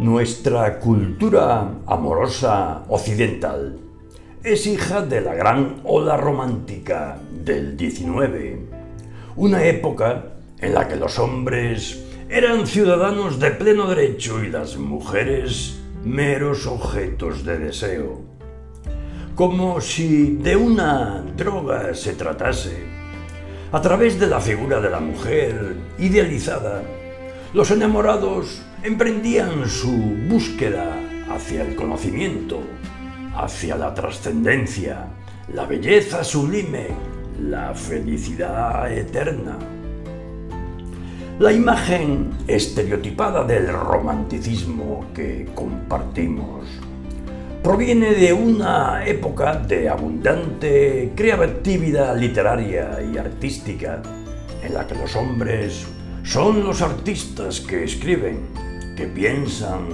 Nuestra cultura amorosa occidental es hija de la gran ola romántica del XIX, una época en la que los hombres eran ciudadanos de pleno derecho y las mujeres meros objetos de deseo. Como si de una droga se tratase, a través de la figura de la mujer idealizada, los enamorados emprendían su búsqueda hacia el conocimiento, hacia la trascendencia, la belleza sublime, la felicidad eterna. La imagen estereotipada del romanticismo que compartimos proviene de una época de abundante creatividad literaria y artística en la que los hombres son los artistas que escriben, que piensan,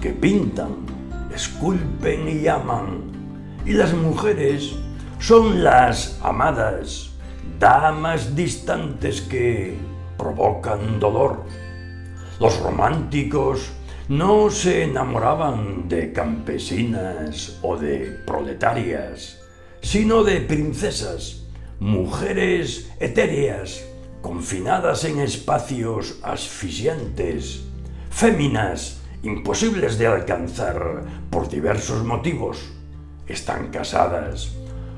que pintan, esculpen y aman. Y las mujeres son las amadas, damas distantes que provocan dolor. Los románticos no se enamoraban de campesinas o de proletarias, sino de princesas, mujeres etéreas confinadas en espacios asfixiantes, féminas imposibles de alcanzar por diversos motivos. Están casadas,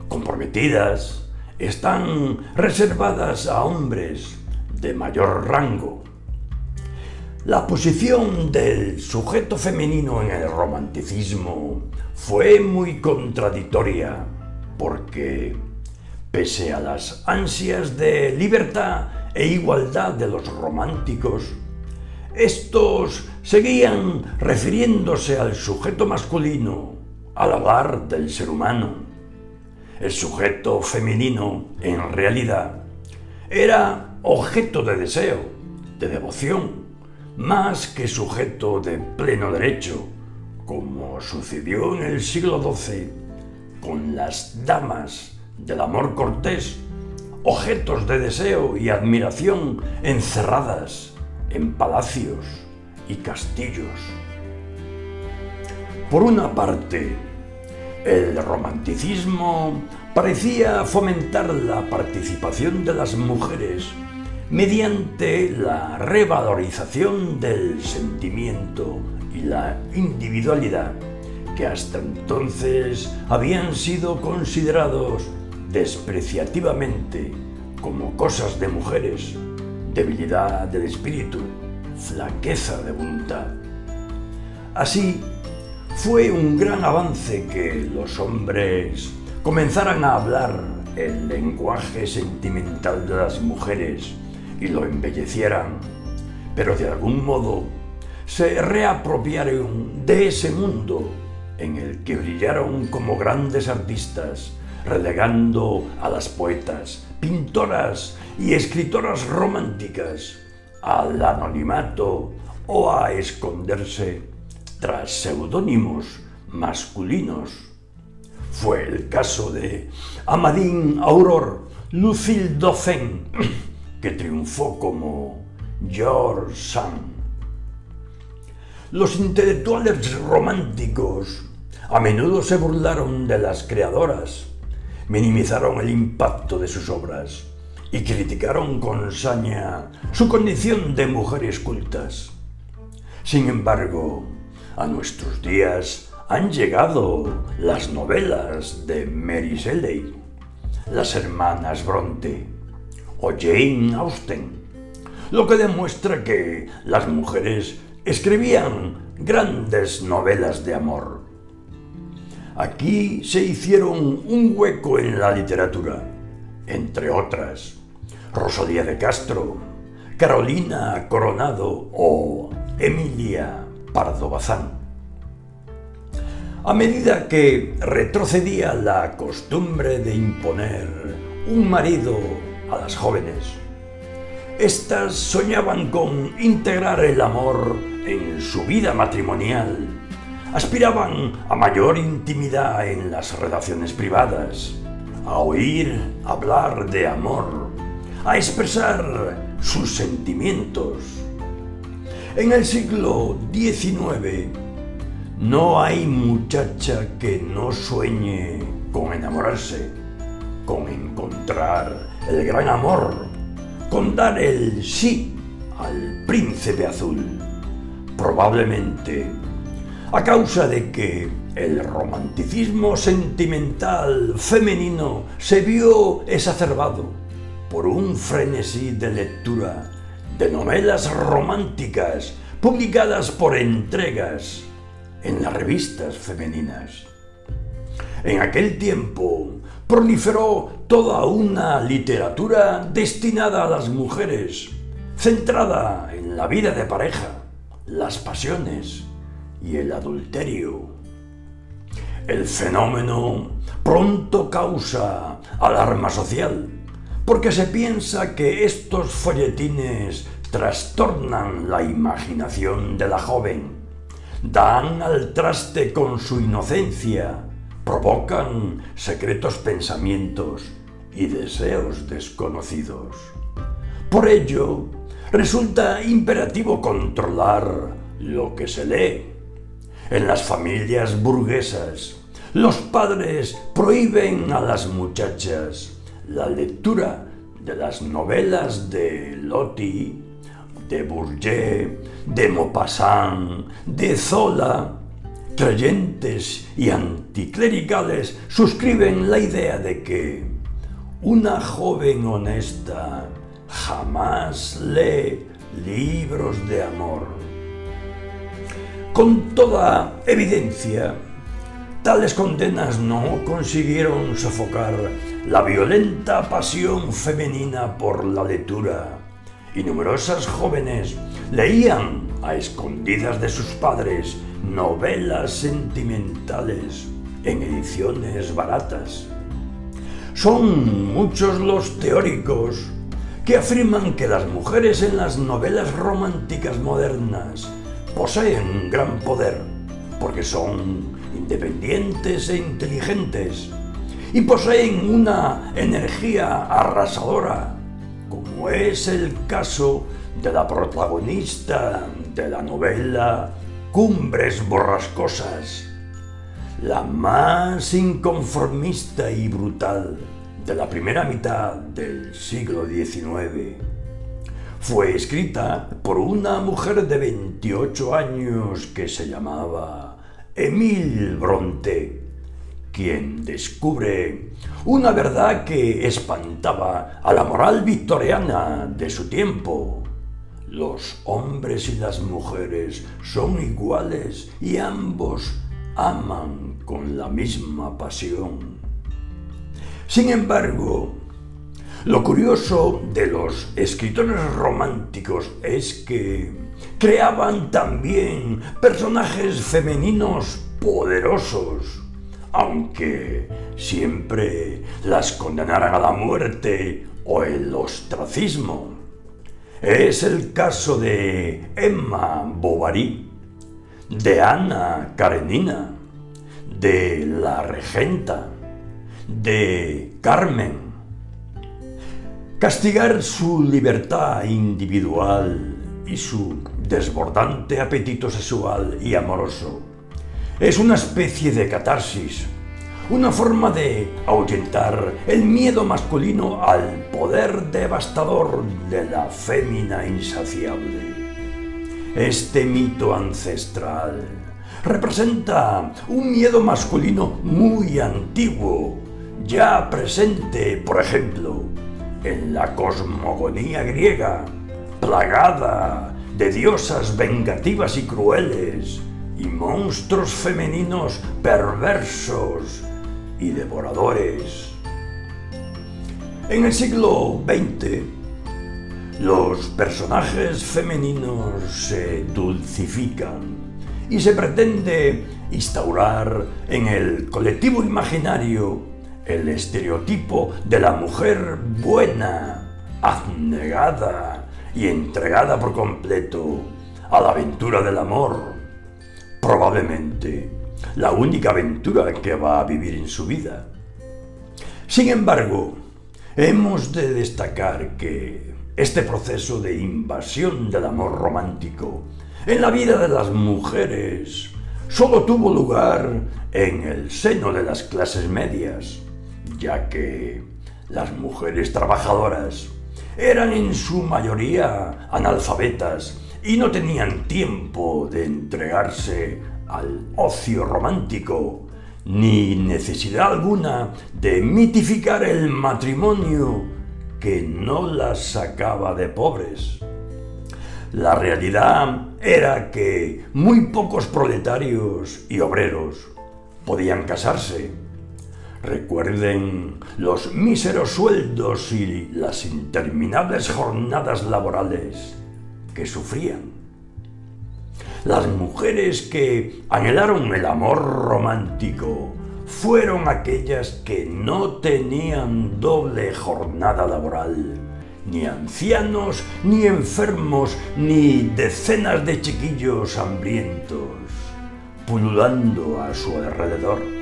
comprometidas, están reservadas a hombres de mayor rango. La posición del sujeto femenino en el romanticismo fue muy contradictoria porque Pese a las ansias de libertad e igualdad de los románticos, estos seguían refiriéndose al sujeto masculino, al hogar del ser humano. El sujeto femenino, en realidad, era objeto de deseo, de devoción, más que sujeto de pleno derecho, como sucedió en el siglo XII con las damas del amor cortés, objetos de deseo y admiración encerradas en palacios y castillos. Por una parte, el romanticismo parecía fomentar la participación de las mujeres mediante la revalorización del sentimiento y la individualidad que hasta entonces habían sido considerados despreciativamente como cosas de mujeres, debilidad del espíritu, flaqueza de voluntad. Así, fue un gran avance que los hombres comenzaran a hablar el lenguaje sentimental de las mujeres y lo embellecieran, pero de algún modo se reapropiaron de ese mundo en el que brillaron como grandes artistas relegando a las poetas, pintoras y escritoras románticas al anonimato o a esconderse tras seudónimos masculinos. Fue el caso de Amadine Aurore Lucille Dauphin, que triunfó como George Sand. Los intelectuales románticos a menudo se burlaron de las creadoras minimizaron el impacto de sus obras y criticaron con saña su condición de mujeres cultas. Sin embargo, a nuestros días han llegado las novelas de Mary Shelley, las hermanas Bronte o Jane Austen, lo que demuestra que las mujeres escribían grandes novelas de amor Aquí se hicieron un hueco en la literatura, entre otras, Rosalía de Castro, Carolina Coronado o Emilia Pardo Bazán. A medida que retrocedía la costumbre de imponer un marido a las jóvenes, éstas soñaban con integrar el amor en su vida matrimonial aspiraban a mayor intimidad en las relaciones privadas, a oír hablar de amor, a expresar sus sentimientos. En el siglo XIX no hay muchacha que no sueñe con enamorarse, con encontrar el gran amor, con dar el sí al príncipe azul. Probablemente a causa de que el romanticismo sentimental femenino se vio exacerbado por un frenesí de lectura de novelas románticas publicadas por entregas en las revistas femeninas. En aquel tiempo proliferó toda una literatura destinada a las mujeres, centrada en la vida de pareja, las pasiones y el adulterio. El fenómeno pronto causa alarma social, porque se piensa que estos folletines trastornan la imaginación de la joven, dan al traste con su inocencia, provocan secretos pensamientos y deseos desconocidos. Por ello, resulta imperativo controlar lo que se lee en las familias burguesas, los padres prohíben a las muchachas la lectura de las novelas de Loti, de Bourget, de Maupassant, de Zola. Creyentes y anticlericales suscriben la idea de que una joven honesta jamás lee libros de amor con toda evidencia, tales condenas no consiguieron sofocar la violenta pasión femenina por la lectura, y numerosas jóvenes leían a escondidas de sus padres novelas sentimentales en ediciones baratas. Son muchos los teóricos que afirman que las mujeres en las novelas románticas modernas poseen gran poder porque son independientes e inteligentes y poseen una energía arrasadora, como es el caso de la protagonista de la novela Cumbres Borrascosas, la más inconformista y brutal de la primera mitad del siglo XIX fue escrita por una mujer de 28 años que se llamaba Emile Bronte, quien descubre una verdad que espantaba a la moral victoriana de su tiempo. Los hombres y las mujeres son iguales y ambos aman con la misma pasión. Sin embargo, lo curioso de los escritores románticos es que creaban también personajes femeninos poderosos, aunque siempre las condenaran a la muerte o el ostracismo. Es el caso de Emma Bovary, de Ana Karenina, de la Regenta, de Carmen, Castigar su libertad individual y su desbordante apetito sexual y amoroso es una especie de catarsis, una forma de ahuyentar el miedo masculino al poder devastador de la fémina insaciable. Este mito ancestral representa un miedo masculino muy antiguo, ya presente, por ejemplo, en la cosmogonía griega, plagada de diosas vengativas y crueles, y monstruos femeninos perversos y devoradores. En el siglo XX, los personajes femeninos se dulcifican y se pretende instaurar en el colectivo imaginario el estereotipo de la mujer buena, abnegada y entregada por completo a la aventura del amor. Probablemente la única aventura que va a vivir en su vida. Sin embargo, hemos de destacar que este proceso de invasión del amor romántico en la vida de las mujeres solo tuvo lugar en el seno de las clases medias, ya que las mujeres trabajadoras eran en su mayoría analfabetas y no tenían tiempo de entregarse al ocio romántico, ni necesidad alguna de mitificar el matrimonio que no las sacaba de pobres. La realidad era que muy pocos proletarios y obreros podían casarse. Recuerden los míseros sueldos y las interminables jornadas laborales que sufrían. Las mujeres que anhelaron el amor romántico fueron aquellas que no tenían doble jornada laboral, ni ancianos, ni enfermos, ni decenas de chiquillos hambrientos pululando a su alrededor.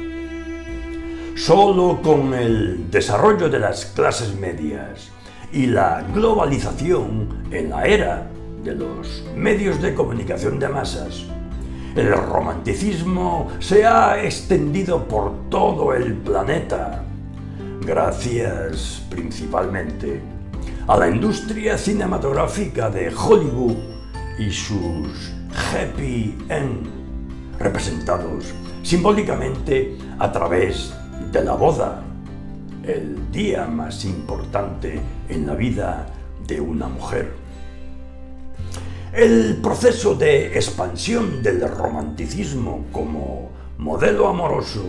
Solo con el desarrollo de las clases medias y la globalización en la era de los medios de comunicación de masas, el romanticismo se ha extendido por todo el planeta, gracias principalmente a la industria cinematográfica de Hollywood y sus happy end, representados simbólicamente a través de la boda, el día más importante en la vida de una mujer. El proceso de expansión del romanticismo como modelo amoroso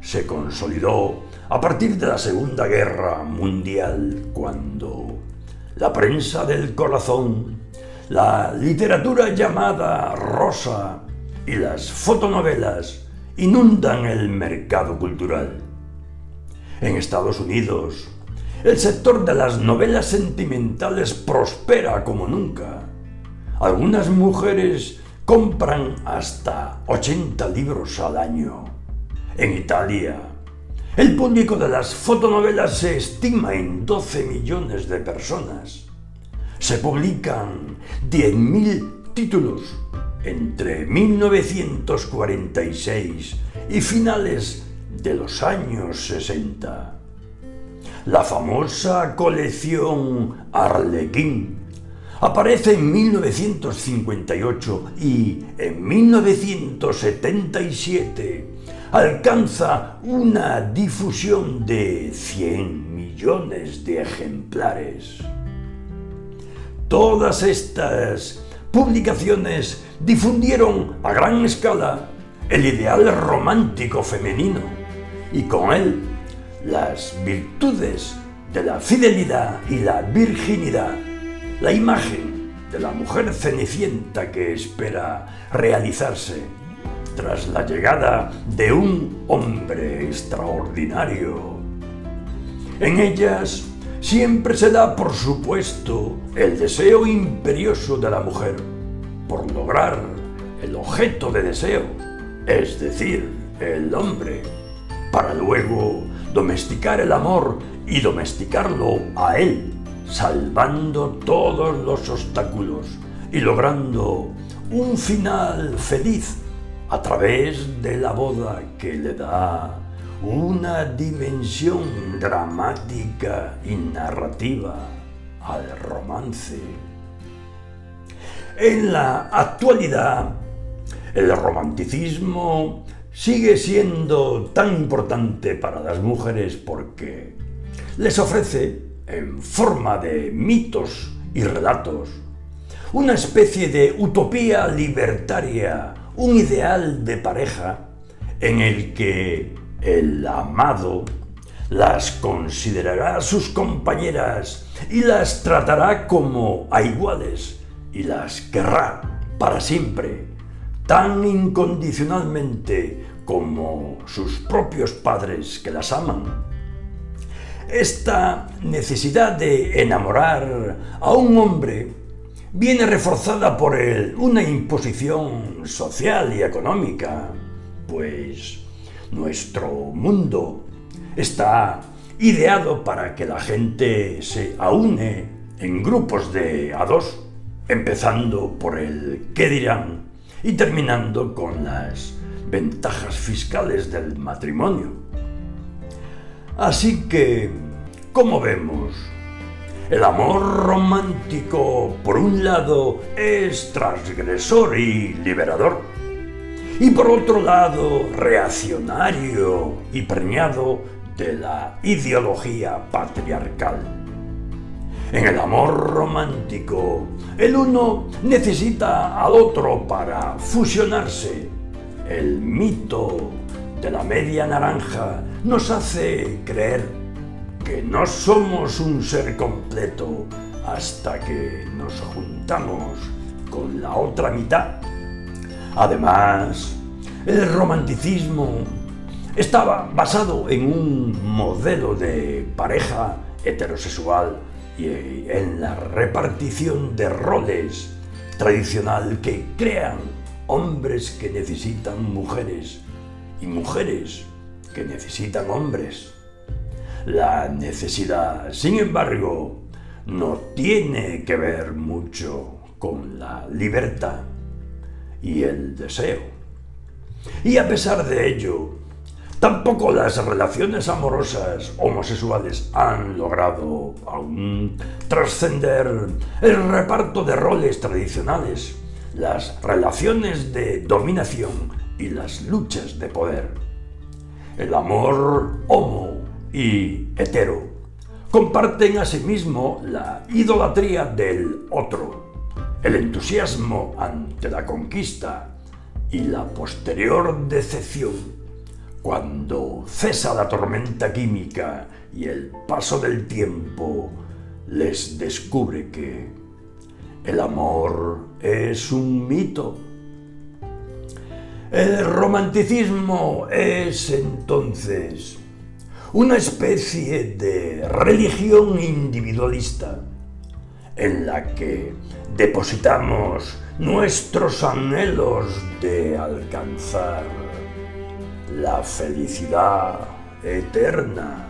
se consolidó a partir de la Segunda Guerra Mundial, cuando la prensa del corazón, la literatura llamada rosa y las fotonovelas inundan el mercado cultural. En Estados Unidos, el sector de las novelas sentimentales prospera como nunca algunas mujeres compran hasta 80 libros al año. En Italia, el público de las fotonovelas se estima en 12 millones de personas. Se publican 10.000 títulos entre 1946 y finales de los años 60. La famosa colección Arlequín Aparece en 1958 y en 1977 alcanza una difusión de 100 millones de ejemplares. Todas estas publicaciones difundieron a gran escala el ideal romántico femenino y con él las virtudes de la fidelidad y la virginidad la imagen de la mujer cenicienta que espera realizarse tras la llegada de un hombre extraordinario. En ellas siempre se da por supuesto el deseo imperioso de la mujer por lograr el objeto de deseo, es decir, el hombre, para luego domesticar el amor y domesticarlo a él salvando todos los obstáculos y logrando un final feliz a través de la boda que le da una dimensión dramática y narrativa al romance. En la actualidad, el romanticismo sigue siendo tan importante para las mujeres porque les ofrece en forma de mitos y relatos, una especie de utopía libertaria, un ideal de pareja en el que el amado las considerará sus compañeras y las tratará como a iguales y las querrá para siempre, tan incondicionalmente como sus propios padres que las aman. Esta necesidad de enamorar a un hombre viene reforzada por una imposición social y económica, pues nuestro mundo está ideado para que la gente se aúne en grupos de a dos empezando por el qué dirán y terminando con las ventajas fiscales del matrimonio. Así que, como vemos, el amor romántico, por un lado, es transgresor y liberador, y por otro lado, reaccionario y preñado de la ideología patriarcal. En el amor romántico, el uno necesita al otro para fusionarse. El mito de la media naranja nos hace creer que no somos un ser completo hasta que nos juntamos con la otra mitad. Además, el romanticismo estaba basado en un modelo de pareja heterosexual y en la repartición de roles tradicional que crean hombres que necesitan mujeres y mujeres que necesitan hombres. La necesidad, sin embargo, no tiene que ver mucho con la libertad y el deseo. Y a pesar de ello, Tampoco las relaciones amorosas homosexuales han logrado aún trascender el reparto de roles tradicionales, las relaciones de dominación y las luchas de poder. El amor homo y hetero comparten asimismo la idolatría del otro, el entusiasmo ante la conquista y la posterior decepción cuando cesa la tormenta química y el paso del tiempo les descubre que el amor es un mito. El romanticismo es entonces una especie de religión individualista en la que depositamos nuestros anhelos de alcanzar la felicidad eterna.